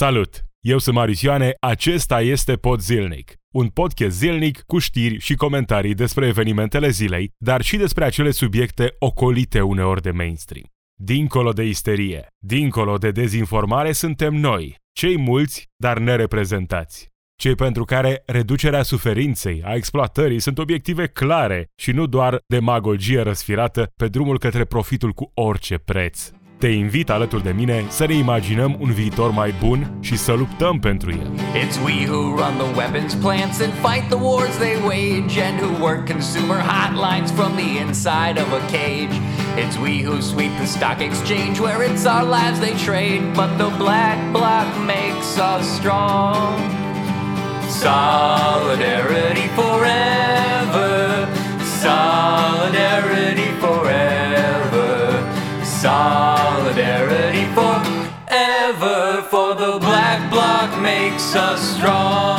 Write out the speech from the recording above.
Salut! Eu sunt Marius Ioane, acesta este Pod Zilnic, un podcast zilnic cu știri și comentarii despre evenimentele zilei, dar și despre acele subiecte ocolite uneori de mainstream. Dincolo de isterie, dincolo de dezinformare suntem noi, cei mulți, dar nereprezentați. Cei pentru care reducerea suferinței, a exploatării sunt obiective clare și nu doar demagogie răsfirată pe drumul către profitul cu orice preț. Te invit alături de mine să ne imaginăm un viitor mai bun și să luptăm pentru el. It's we who run the weapons plants and fight the wars they wage and who work consumer hotlines from the inside of a cage. It's we who sweep the stock exchange where it's our lives they trade, but the black bloc makes us strong. Solidarity Solidarity forever. For the black bloc makes us strong.